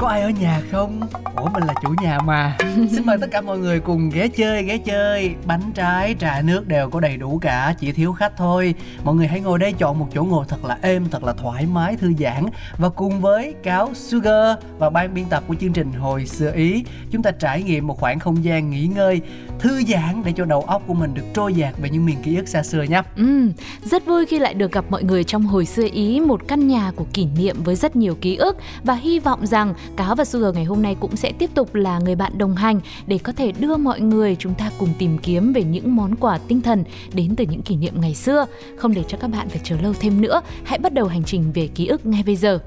Có ai ở nhà không? Ủa mình là chủ nhà mà. Xin mời tất cả mọi người cùng ghé chơi, ghé chơi. Bánh trái, trà nước đều có đầy đủ cả Chỉ thiếu khách thôi. Mọi người hãy ngồi đây chọn một chỗ ngồi thật là êm, thật là thoải mái, thư giãn. Và cùng với Cáo Sugar và ban biên tập của chương trình Hồi xưa Ý Chúng ta trải nghiệm một khoảng không gian nghỉ ngơi Thư giãn để cho đầu óc của mình được trôi dạt về những miền ký ức xa xưa nhé Ừ, rất vui khi lại được gặp mọi người trong hồi xưa Ý một căn nhà của kỷ niệm với rất nhiều ký ức và hy vọng rằng Cáo và Sugar ngày hôm nay cũng sẽ tiếp tục là người bạn đồng hành để có thể đưa mọi người chúng ta cùng tìm kiếm về những món quà tinh thần đến từ những kỷ niệm ngày xưa. Không để cho các bạn phải chờ lâu thêm nữa, hãy bắt đầu hành trình về ký ức ngay bây giờ.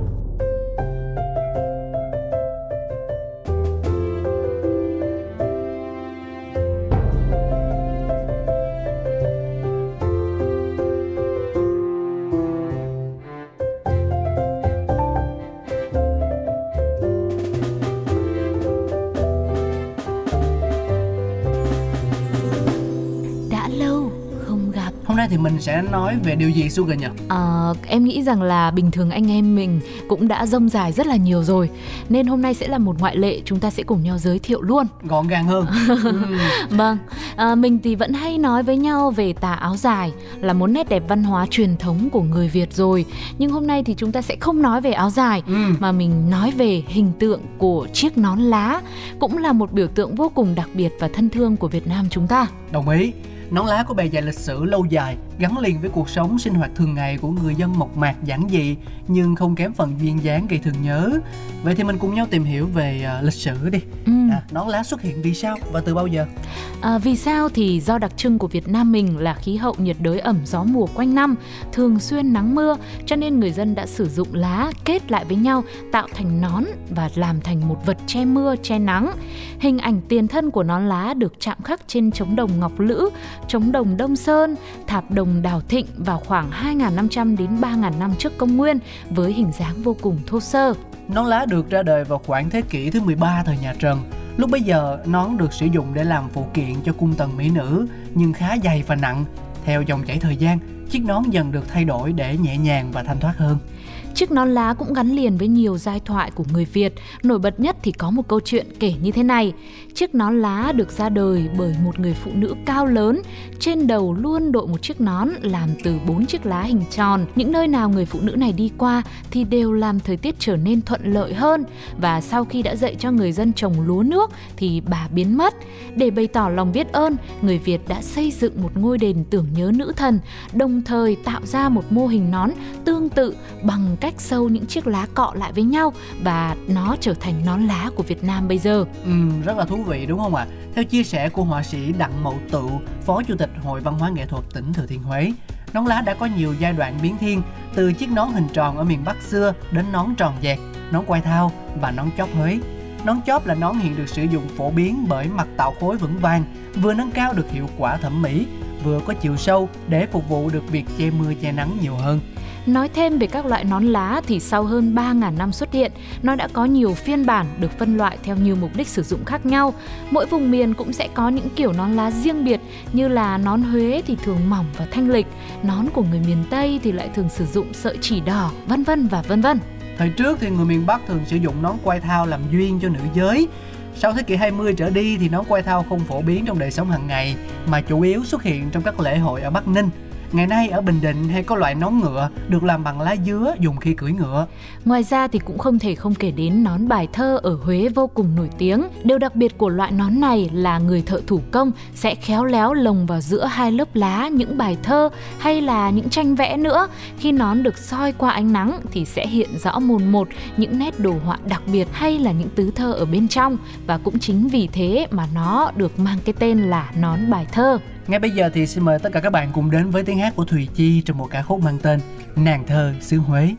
Sẽ nói về điều gì Sugar nhỉ? Ờ, em nghĩ rằng là bình thường anh em mình cũng đã rông dài rất là nhiều rồi Nên hôm nay sẽ là một ngoại lệ Chúng ta sẽ cùng nhau giới thiệu luôn Gọn gàng hơn. Vâng, à, mình thì vẫn hay nói với nhau về tà áo dài Là một nét đẹp văn hóa truyền thống của người Việt rồi Nhưng hôm nay thì chúng ta sẽ không nói về áo dài Ừm. Mà mình nói về hình tượng của chiếc nón lá Cũng là một biểu tượng vô cùng đặc biệt và thân thương của Việt Nam chúng ta Đồng ý. Nón lá có bề dày lịch sử lâu dài, gắn liền với cuộc sống sinh hoạt thường ngày của người dân mộc mạc giản dị, nhưng không kém phần duyên dáng gây thương nhớ. Vậy thì mình cùng nhau tìm hiểu về à, lịch sử đi. ừ. À, nón lá xuất hiện vì sao và từ bao giờ? À, vì sao thì do đặc trưng của Việt Nam mình là khí hậu nhiệt đới ẩm gió mùa quanh năm, thường xuyên nắng mưa, cho nên người dân đã sử dụng lá kết lại với nhau tạo thành nón và làm thành một vật che mưa, che nắng. Hình ảnh tiền thân của nón lá được chạm khắc trên trống đồng Ngọc Lữ, trống đồng Đông Sơn, tháp đồng Đào Thịnh vào khoảng 2.500 đến 3.000 năm trước công nguyên với hình dáng vô cùng thô sơ. Nón lá được ra đời vào khoảng thế kỷ thứ 13 thời nhà Trần. Lúc bấy giờ, nón được sử dụng để làm phụ kiện cho cung tần mỹ nữ, nhưng khá dày và nặng. Theo dòng chảy thời gian, chiếc nón dần được thay đổi để nhẹ nhàng và thanh thoát hơn. Chiếc nón lá cũng gắn liền với nhiều giai thoại của người Việt. Nổi bật nhất thì có một câu chuyện kể như thế này. Chiếc nón lá được ra đời bởi một người phụ nữ cao lớn. Trên đầu luôn đội một chiếc nón làm từ bốn chiếc lá hình tròn. Những nơi nào người phụ nữ này đi qua thì đều làm thời tiết trở nên thuận lợi hơn. Và sau khi đã dạy cho người dân trồng lúa nước thì bà biến mất. Để bày tỏ lòng biết ơn, người Việt đã xây dựng một ngôi đền tưởng nhớ nữ thần, đồng thời tạo ra một mô hình nón tương tự bằng cách sâu những chiếc lá cọ lại với nhau và nó trở thành nón lá của Việt Nam bây giờ. Ừ, rất là thú vị đúng không ạ? Theo chia sẻ của họa sĩ Đặng Mậu Tựu, Phó Chủ tịch Hội Văn hóa Nghệ thuật tỉnh Thừa Thiên Huế, nón lá đã có nhiều giai đoạn biến thiên, từ chiếc nón hình tròn ở miền Bắc xưa đến nón tròn dẹt, nón quai thao và nón chóp Huế. Nón chóp là nón hiện được sử dụng phổ biến bởi mặt tạo khối vững vàng, vừa nâng cao được hiệu quả thẩm mỹ, vừa có chiều sâu để phục vụ được việc che mưa che nắng nhiều hơn. Nói thêm về các loại nón lá thì sau hơn 3.000 năm xuất hiện, nó đã có nhiều phiên bản được phân loại theo nhiều mục đích sử dụng khác nhau. Mỗi vùng miền cũng sẽ có những kiểu nón lá riêng biệt như là nón Huế thì thường mỏng và thanh lịch, nón của người miền Tây thì lại thường sử dụng sợi chỉ đỏ, vân vân và vân vân. Thời trước thì người miền Bắc thường sử dụng nón quai thao làm duyên cho nữ giới. Sau thế kỷ 20 trở đi thì nón quai thao không phổ biến trong đời sống hàng ngày mà chủ yếu xuất hiện trong các lễ hội ở Bắc Ninh. Ngày nay ở Bình Định hay có loại nón ngựa được làm bằng lá dứa dùng khi cưỡi ngựa. Ngoài ra thì cũng không thể không kể đến nón bài thơ ở Huế vô cùng nổi tiếng. Điều đặc biệt của loại nón này là người thợ thủ công sẽ khéo léo lồng vào giữa hai lớp lá những bài thơ hay là những tranh vẽ nữa. Khi nón được soi qua ánh nắng thì sẽ hiện rõ mồn một những nét đồ họa đặc biệt hay là những tứ thơ ở bên trong và cũng chính vì thế mà nó được mang cái tên là nón bài thơ. Ngay bây giờ thì xin mời tất cả các bạn cùng đến với tiếng hát của Thùy Chi trong một ca khúc mang tên Nàng thơ xứ Huế.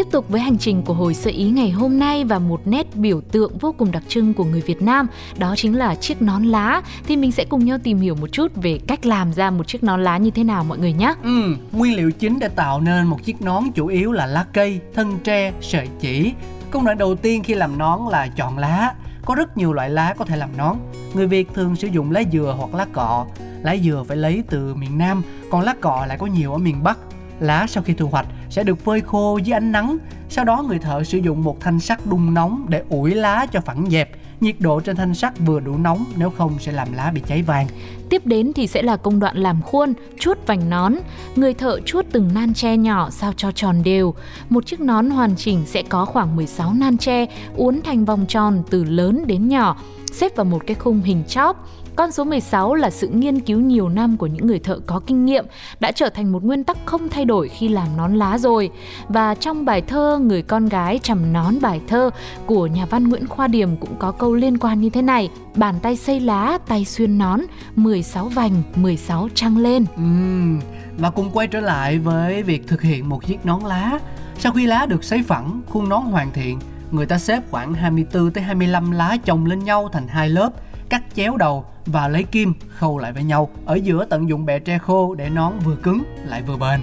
Tiếp tục với hành trình của hồi sơ ý ngày hôm nay và một nét biểu tượng vô cùng đặc trưng của người Việt Nam, đó chính là chiếc nón lá. Thì mình sẽ cùng nhau tìm hiểu một chút về cách làm ra một chiếc nón lá như thế nào mọi người nhé. Ừ, nguyên liệu chính để tạo nên một chiếc nón chủ yếu là lá cây, thân tre, sợi chỉ. Công đoạn đầu tiên khi làm nón là chọn lá. Có rất nhiều loại lá có thể làm nón. Người Việt thường sử dụng lá dừa hoặc lá cọ. Lá dừa phải lấy từ miền Nam, còn lá cọ lại có nhiều ở miền Bắc. Lá sau khi thu hoạch sẽ được phơi khô dưới ánh nắng. Sau đó người thợ sử dụng một thanh sắt đun nóng để ủi lá cho phẳng dẹp. Nhiệt độ trên thanh sắt vừa đủ nóng nếu không sẽ làm lá bị cháy vàng. Tiếp đến thì sẽ là công đoạn làm khuôn, chuốt vành nón. Người thợ chuốt từng nan tre nhỏ sao cho tròn đều. Một chiếc nón hoàn chỉnh sẽ có khoảng 16 nan tre uốn thành vòng tròn từ lớn đến nhỏ, xếp vào một cái khung hình chóp. Con số 16 là sự nghiên cứu nhiều năm của những người thợ có kinh nghiệm, đã trở thành một nguyên tắc không thay đổi khi làm nón lá rồi. Và trong bài thơ Người con gái trầm nón bài thơ của nhà văn Nguyễn Khoa Điềm cũng có câu liên quan như thế này. Bàn tay xây lá, tay xuyên nón, 16 vành, 16 trăng lên. Ừm, và cùng quay trở lại với việc thực hiện một chiếc nón lá. Sau khi lá được sấy phẳng, khuôn nón hoàn thiện, người ta xếp khoảng 24 tới 25 lá chồng lên nhau thành hai lớp, cắt chéo đầu và lấy kim khâu lại với nhau. Ở giữa tận dụng bẹ tre khô để nón vừa cứng lại vừa bền.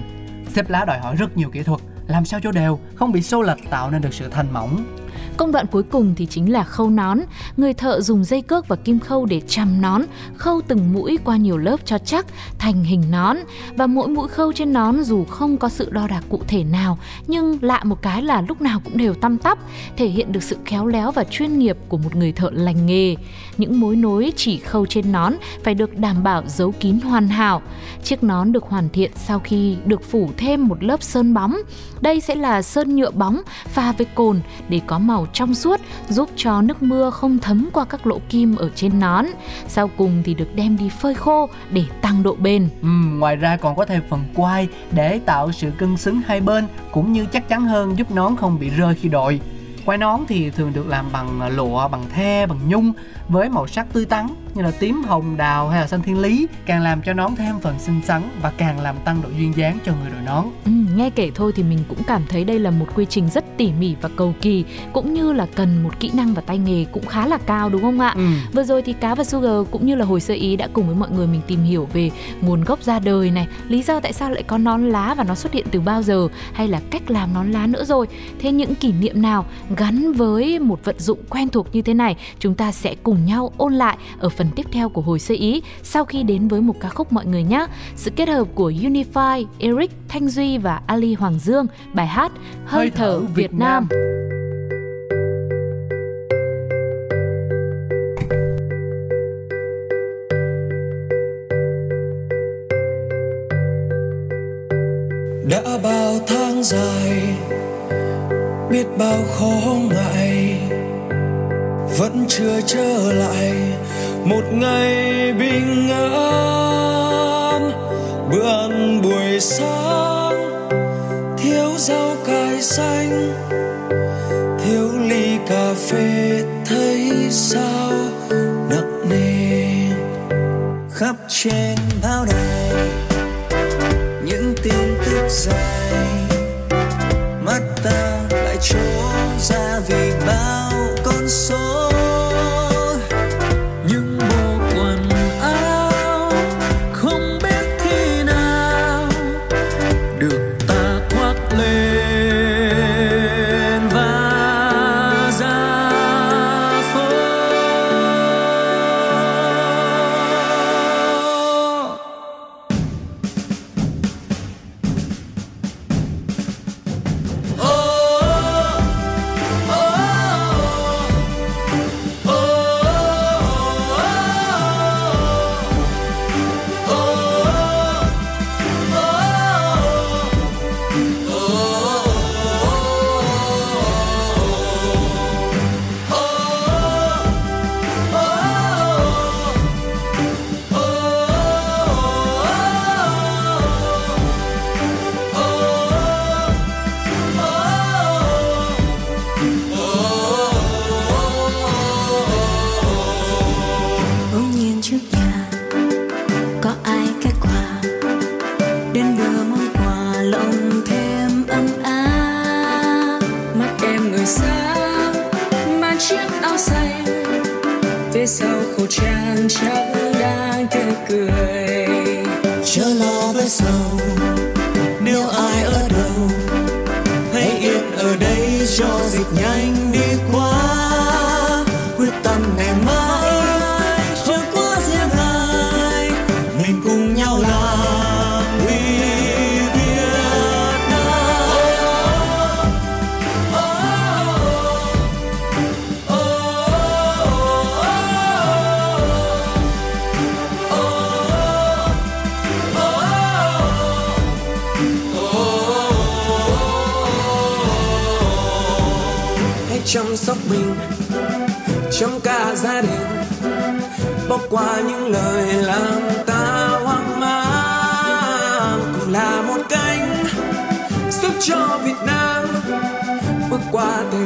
Xếp lá đòi hỏi rất nhiều kỹ thuật, làm sao cho đều, không bị xô lệch tạo nên được sự thanh mỏng. Công đoạn cuối cùng thì chính là khâu nón. Người thợ dùng dây cước và kim khâu để chằm nón, khâu từng mũi qua nhiều lớp cho chắc thành hình nón. Và mỗi mũi khâu trên nón dù không có sự đo đạc cụ thể nào, nhưng lạ một cái là lúc nào cũng đều tăm tắp, thể hiện được sự khéo léo và chuyên nghiệp của một người thợ lành nghề. Những mối nối chỉ khâu trên nón phải được đảm bảo giấu kín hoàn hảo. Chiếc nón được hoàn thiện sau khi được phủ thêm một lớp sơn bóng. Đây sẽ là sơn nhựa bóng pha với cồn để có màu trong suốt giúp cho nước mưa không thấm qua các lỗ kim ở trên nón. Sau cùng thì được đem đi phơi khô để tăng độ bền. Ừ, ngoài ra còn có thêm phần quai để tạo sự cân xứng hai bên cũng như chắc chắn hơn giúp nón không bị rơi khi đội. Quai nón thì thường được làm bằng à, lụa, bằng the, bằng nhung với màu sắc tươi tắn như là tím, hồng, đào hay là xanh thiên lý càng làm cho nón thêm phần xinh xắn và càng làm tăng độ duyên dáng cho người đội nón. Ừ, nghe kể thôi thì mình cũng cảm thấy đây là một quy trình rất tỉ mỉ và cầu kỳ cũng như là cần một kỹ năng và tay nghề cũng khá là cao đúng không ạ? Ừ. Vừa rồi thì cá và Sugar cũng như là hồi sơ ý đã cùng với mọi người mình tìm hiểu về nguồn gốc ra đời này, lý do tại sao lại có nón lá và nó xuất hiện từ bao giờ hay là cách làm nón lá nữa rồi. Thế những kỷ niệm nào gắn với một vận dụng quen thuộc như thế này chúng ta sẽ cùng nhau ôn lại ở phần tiếp theo của hồi sơ ý sau khi đến với một ca khúc mọi người nhé. Sự kết hợp của Unify, Eric, Thanh Duy và Ali Hoàng Dương, bài hát Hơi thở Việt Nam. đã bao tháng dài biết bao khó ngại vẫn chưa trở lại. Một ngày bình an bữa ăn buổi sáng, thiếu rau cải xanh, thiếu ly cà phê, thấy sao? Nặng nề khắp trên báo đài, những tin tức dài.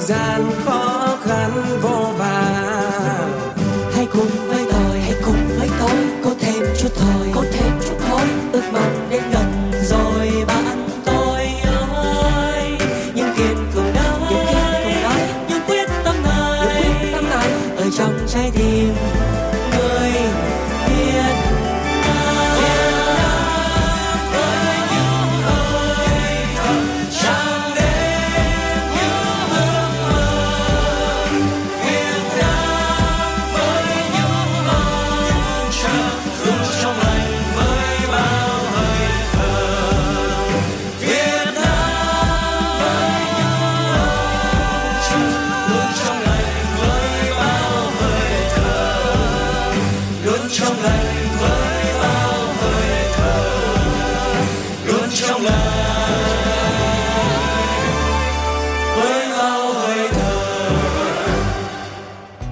Gian khó khăn vô vàn. Hãy cùng với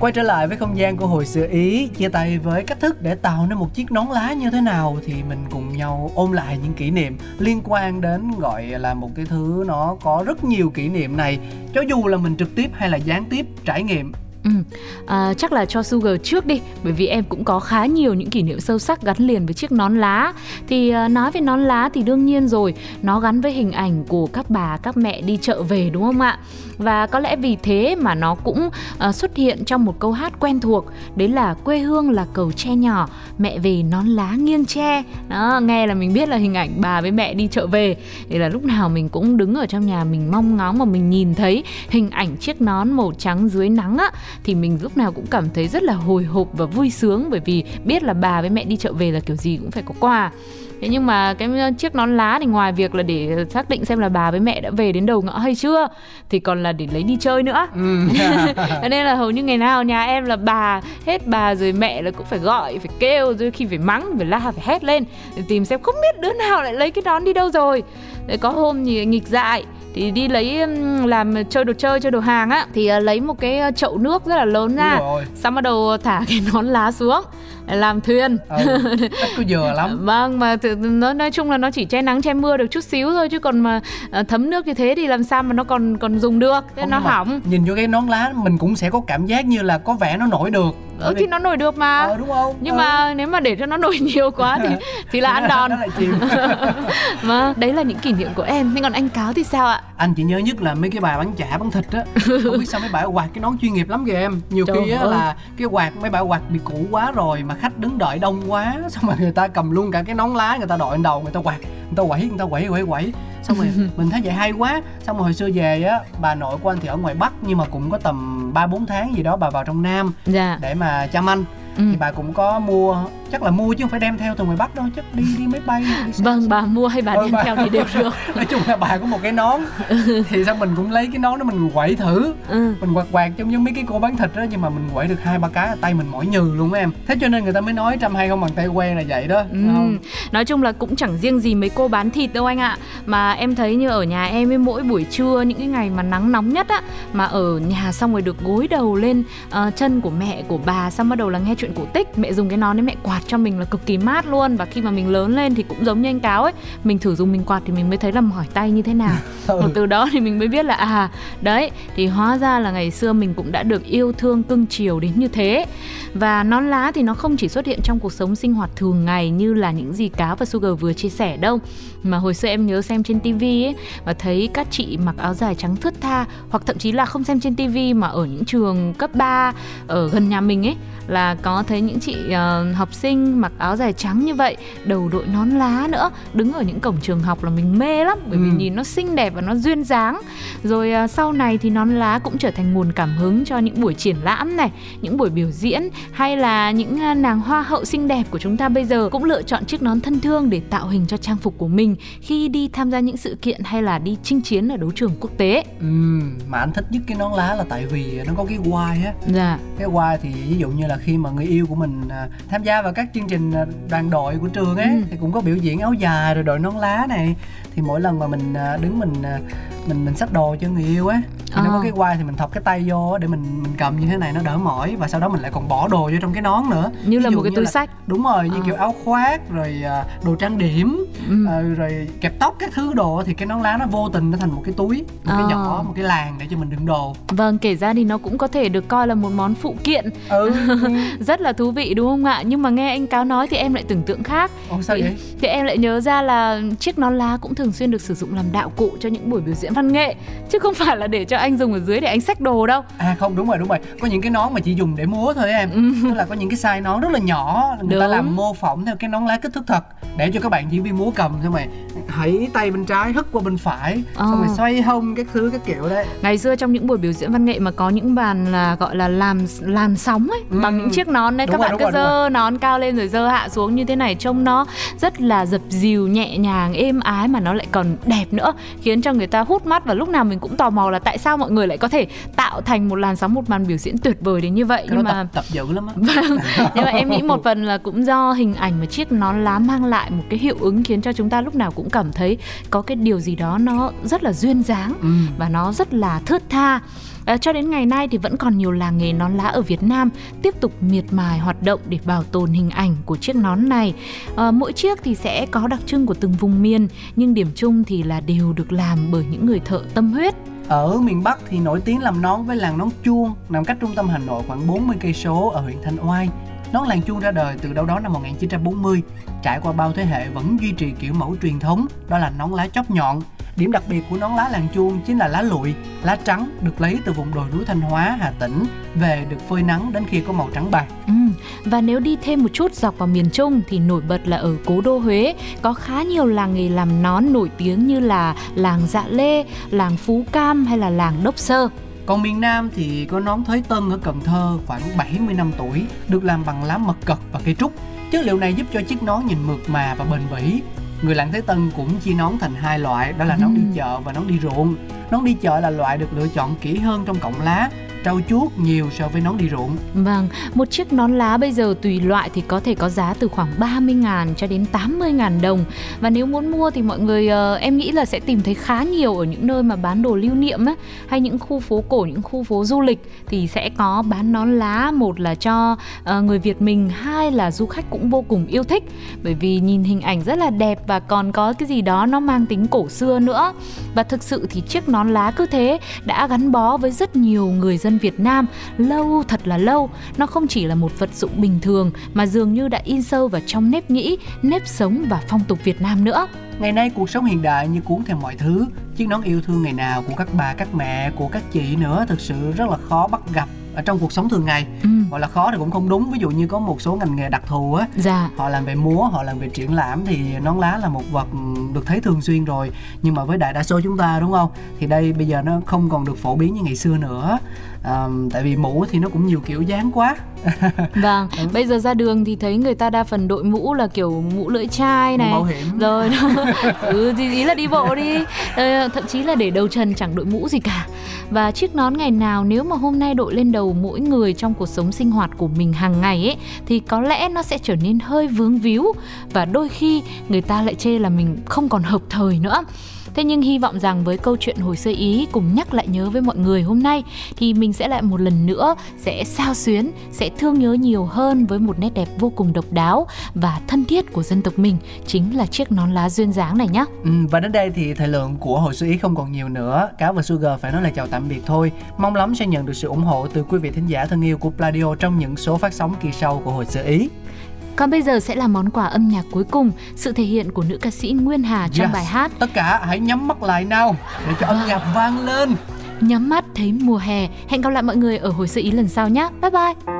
Quay trở lại với không gian của hồi xưa Ý Chia tay với cách thức để tạo nên một chiếc nón lá như thế nào Thì mình cùng nhau ôn lại những kỷ niệm Liên quan đến gọi là một cái thứ nó có rất nhiều kỷ niệm này Cho dù là mình trực tiếp hay là gián tiếp trải nghiệm Ừ. À, chắc là cho Sugar trước đi bởi vì em cũng có khá nhiều những kỷ niệm sâu sắc gắn liền với chiếc nón lá thì à, nói về nón lá thì đương nhiên rồi nó gắn với hình ảnh của các bà các mẹ đi chợ về đúng không ạ và có lẽ vì thế mà nó cũng uh, xuất hiện trong một câu hát quen thuộc đấy là quê hương là cầu tre nhỏ mẹ về nón lá nghiêng tre. Đó nghe là mình biết là hình ảnh bà với mẹ đi chợ về. Thì là lúc nào mình cũng đứng ở trong nhà mình mong ngóng mà mình nhìn thấy hình ảnh chiếc nón màu trắng dưới nắng á thì mình lúc nào cũng cảm thấy rất là hồi hộp và vui sướng bởi vì biết là bà với mẹ đi chợ về là kiểu gì cũng phải có quà thế nhưng mà cái chiếc nón lá thì ngoài việc là để xác định xem là bà với mẹ đã về đến đầu ngõ hay chưa thì còn là để lấy đi chơi nữa. Ừ. nên là hầu như ngày nào nhà em là bà hết bà rồi mẹ là cũng phải gọi phải kêu rồi khi phải mắng phải la phải hét lên để tìm xem không biết đứa nào lại lấy cái nón đi đâu rồi. Đấy, có hôm thì nghịch dại thì đi lấy làm chơi đồ chơi chơi đồ hàng á thì uh, lấy một cái chậu nước rất là lớn ra xong bắt đầu thả cái nón lá xuống làm thuyền. Ừ, có dừa lắm. Vâng mà nó nói chung là nó chỉ che nắng che mưa được chút xíu thôi chứ còn mà uh, thấm nước như thế thì làm sao mà nó còn còn dùng được? Thế nó hỏng. nhìn vô cái nón lá mình cũng sẽ có cảm giác như là có vẻ nó nổi được. Ừ, thì nó nổi được mà. Ờ, đúng không? Nhưng ừ. mà nếu mà để cho nó nổi nhiều quá thì thì là ăn đòn. Mà đấy là những kỷ niệm của em. Nhưng còn anh cáo thì sao ạ? Anh chỉ nhớ nhất là mấy cái bài bán chả bán thịt á. Không biết sao mấy bà quạt cái nón chuyên nghiệp lắm kìa em. Nhiều Trời khi á là cái quạt mấy bà quạt bị cũ quá rồi mà khách đứng đợi đông quá xong rồi người ta cầm luôn cả cái nón lá người ta đội lên đầu người ta quạt người ta quẩy người ta quẩy quẩy quẩy xong rồi mình thấy vậy hay quá xong rồi hồi xưa về á bà nội của anh thì ở ngoài bắc nhưng mà cũng có tầm ba bốn tháng gì đó bà vào trong nam dạ. để mà chăm anh ừ. thì bà cũng có mua chắc là mua chứ không phải đem theo từ ngoài bắc đâu chắc đi đi máy bay đi vâng bà mua hay bà ừ, đem bà... theo thì đều được nói chung là bà có một cái nón thì sao mình cũng lấy cái nón đó mình quậy thử ừ. mình quạt quạt giống như mấy cái cô bán thịt đó nhưng mà mình quậy được hai ba cái tay mình mỏi nhừ luôn em thế cho nên người ta mới nói trăm hay không bằng tay quen là vậy đó ừ. không? nói chung là cũng chẳng riêng gì mấy cô bán thịt đâu anh ạ mà em thấy như ở nhà em ấy mỗi buổi trưa những cái ngày mà nắng nóng nhất á mà ở nhà xong rồi được gối đầu lên uh, chân của mẹ của bà xong bắt đầu là nghe chuyện cổ tích mẹ dùng cái nón đấy mẹ quạt cho mình là cực kỳ mát luôn. Và khi mà mình lớn lên thì cũng giống như anh cáo ấy mình thử dùng mình quạt thì mình mới thấy là mỏi tay như thế nào. Ừ. và từ đó thì mình mới biết là à đấy thì hóa ra là ngày xưa mình cũng đã được yêu thương cưng chiều đến như thế. Và nón lá thì nó không chỉ xuất hiện trong cuộc sống sinh hoạt thường ngày như là những gì cáo và sugar vừa chia sẻ đâu. Mà hồi xưa em nhớ xem trên tivi ấy và thấy các chị mặc áo dài trắng thướt tha hoặc thậm chí là không xem trên tivi mà ở những trường cấp 3 ở gần nhà mình ấy là có thấy những chị uh, học sinh mặc áo dài trắng như vậy đầu đội nón lá nữa đứng ở những cổng trường học là mình mê lắm bởi vì ừ. nhìn nó xinh đẹp và nó duyên dáng. Rồi uh, sau này thì nón lá cũng trở thành nguồn cảm hứng cho những buổi triển lãm này những buổi biểu diễn hay là những uh, nàng hoa hậu xinh đẹp của chúng ta bây giờ cũng lựa chọn chiếc nón thân thương để tạo hình cho trang phục của mình khi đi tham gia những sự kiện hay là đi chinh chiến ở đấu trường quốc tế. Ừ, mà anh thích nhất cái nón lá là tại vì nó có cái quai á. Dạ. Cái quai thì ví dụ như là khi mà người yêu của mình à, tham gia vào các chương trình à, đoàn đội của trường ấy ừ. thì cũng có biểu diễn áo dài rồi đội nón lá này thì mỗi lần mà mình à, đứng mình à, mình mình xách đồ cho người yêu á thì à. nó có ờ. cái quai thì mình thọc cái tay vô để mình mình cầm như thế này nó đỡ mỏi và sau đó mình lại còn bỏ đồ vô trong cái nón nữa như là một cái túi sách đúng rồi như à. kiểu áo khoác rồi đồ trang điểm ừ. rồi kẹp tóc các thứ đồ thì cái nón lá nó vô tình nó thành một cái túi một à. cái nhỏ một cái làng để cho mình đựng đồ vâng kể ra thì nó cũng có thể được coi là một món phụ kiện ừ. rất là thú vị đúng không ạ nhưng mà nghe anh cáo nói thì em lại tưởng tượng khác Ồ, sao thì, vậy? thì em lại nhớ ra là chiếc nón lá cũng thường xuyên được sử dụng làm đạo cụ cho những buổi biểu diễn văn nghệ chứ không phải là để cho anh dùng ở dưới để anh xách đồ đâu à không đúng rồi đúng rồi có những cái nón mà chỉ dùng để múa thôi em ừ. tức là có những cái size nón rất là nhỏ người đúng. ta làm mô phỏng theo cái nón lá kích thước thật để cho các bạn diễn viên múa cầm xong rồi hãy tay bên trái hất qua bên phải à. xong rồi xoay hông các thứ các kiểu đấy ngày xưa trong những buổi biểu diễn văn nghệ mà có những bàn là gọi là làm làn sóng ấy ừ. bằng những chiếc nón đấy các rồi, bạn cứ dơ nón cao lên rồi dơ hạ xuống như thế này trông nó rất là dập dìu nhẹ nhàng êm ái mà nó lại còn đẹp nữa khiến cho người ta hút mắt và lúc nào mình cũng tò mò là tại sao mọi người lại có thể tạo thành một làn sóng một màn biểu diễn tuyệt vời đến như vậy Cái nhưng mà tập, tập dữ lắm á Vâng, nhưng mà em nghĩ một phần là cũng do hình ảnh mà chiếc nón lá mang lại một cái hiệu ứng khiến cho chúng ta lúc nào cũng cảm thấy có cái điều gì đó nó rất là duyên dáng ừ. và nó rất là thướt tha. À, cho đến ngày nay thì vẫn còn nhiều làng nghề nón lá ở Việt Nam tiếp tục miệt mài hoạt động để bảo tồn hình ảnh của chiếc nón này. À, mỗi chiếc thì sẽ có đặc trưng của từng vùng miền nhưng điểm chung thì là đều được làm bởi những người thợ tâm huyết. Ở miền Bắc thì nổi tiếng làm nón với làng nón chuông, nằm cách trung tâm Hà Nội khoảng 40 cây số ở huyện Thanh Oai. Nón làng chuông ra đời từ đâu đó năm 1940, trải qua bao thế hệ vẫn duy trì kiểu mẫu truyền thống, đó là nón lá chóp nhọn. Điểm đặc biệt của nón lá làng chuông chính là lá lụi, lá trắng được lấy từ vùng đồi núi Thanh Hóa, Hà Tĩnh về được phơi nắng đến khi có màu trắng bạc. Ừ. Và nếu đi thêm một chút dọc vào miền Trung thì nổi bật là ở cố đô Huế có khá nhiều làng nghề làm nón nổi tiếng như là làng Dạ Lê, làng Phú Cam hay là làng Đốc Sơ. Còn miền Nam thì có nón Thới Tân ở Cần Thơ khoảng 70 năm tuổi, được làm bằng lá mật cật và cây trúc. Chất liệu này giúp cho chiếc nón nhìn mượt mà và bền bỉ. Người làng Thới Tân cũng chia nón thành hai loại, đó là nón đi chợ và nón đi ruộng. Nón đi chợ là loại được lựa chọn kỹ hơn trong cọng lá, trau chuốt nhiều so với nón đi ruộng. Vâng, một chiếc nón lá bây giờ tùy loại thì có thể có giá từ khoảng 30.000 cho đến 80.000 đồng. Và nếu muốn mua thì mọi người uh, em nghĩ là sẽ tìm thấy khá nhiều ở những nơi mà bán đồ lưu niệm á, hay những khu phố cổ, những khu phố du lịch thì sẽ có bán nón lá, một là cho uh, người Việt mình, hai là du khách cũng vô cùng yêu thích bởi vì nhìn hình ảnh rất là đẹp và còn có cái gì đó nó mang tính cổ xưa nữa. Và thực sự thì chiếc nón lá cứ thế đã gắn bó với rất nhiều người dân Việt Nam lâu thật là lâu. Nó không chỉ là một vật dụng bình thường mà dường như đã in sâu vào trong nếp nghĩ, nếp sống và phong tục Việt Nam nữa. Ngày nay cuộc sống hiện đại như cuốn theo mọi thứ, chiếc nón yêu thương ngày nào của các bà, các mẹ, của các chị nữa thực sự rất là khó bắt gặp ở trong cuộc sống thường ngày. Ừ, Gọi là khó thì cũng không đúng, ví dụ như có một số ngành nghề đặc thù á, dạ. họ làm về múa họ làm về triển lãm thì nón lá là một vật được thấy thường xuyên rồi nhưng mà với đại đa số chúng ta đúng không thì đây bây giờ nó không còn được phổ biến như ngày xưa nữa à, tại vì mũ thì nó cũng nhiều kiểu dáng quá Vâng, bây giờ ra đường thì thấy người ta đa phần đội mũ là kiểu mũ lưỡi chai mũ này. bảo hiểm Rồi ừ thì ý là đi bộ đi. Ờ, thậm chí là để đầu trần chẳng đội mũ gì cả. Và chiếc nón ngày nào nếu mà hôm nay đội lên đầu mỗi người trong cuộc sống sinh hoạt của mình hàng ngày ấy thì có lẽ nó sẽ trở nên hơi vướng víu và đôi khi người ta lại chê là mình không còn hợp thời nữa. Thế nhưng hy vọng rằng với câu chuyện hồi xưa Ý cùng nhắc lại nhớ với mọi người hôm nay thì mình sẽ lại một lần nữa sẽ sao xuyến, sẽ thương nhớ nhiều hơn với một nét đẹp vô cùng độc đáo và thân thiết của dân tộc mình. Chính là chiếc nón lá duyên dáng này nhé. ừ, và đến đây thì thời lượng của hồi xưa ý không còn nhiều nữa. Cáo và sugar phải nói là chào tạm biệt thôi. Mong lắm sẽ nhận được sự ủng hộ từ quý vị thính giả thân yêu của Pladio trong những số phát sóng kỳ sau của hồi xưa ý. Còn bây giờ sẽ là món quà âm nhạc cuối cùng, sự thể hiện của nữ ca sĩ Nguyên Hà trong Yes. bài hát tất cả hãy nhắm mắt lại nào để cho âm nhạc vang lên Nhắm mắt thấy mùa hè. Hẹn gặp lại mọi người ở hồi xưa Ý lần sau nhé. Bye bye.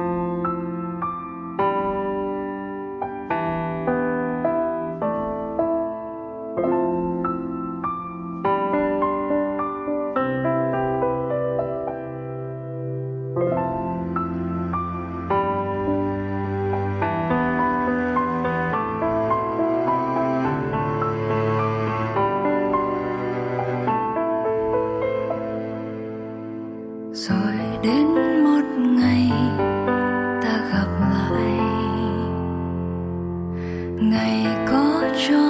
Ngày có cho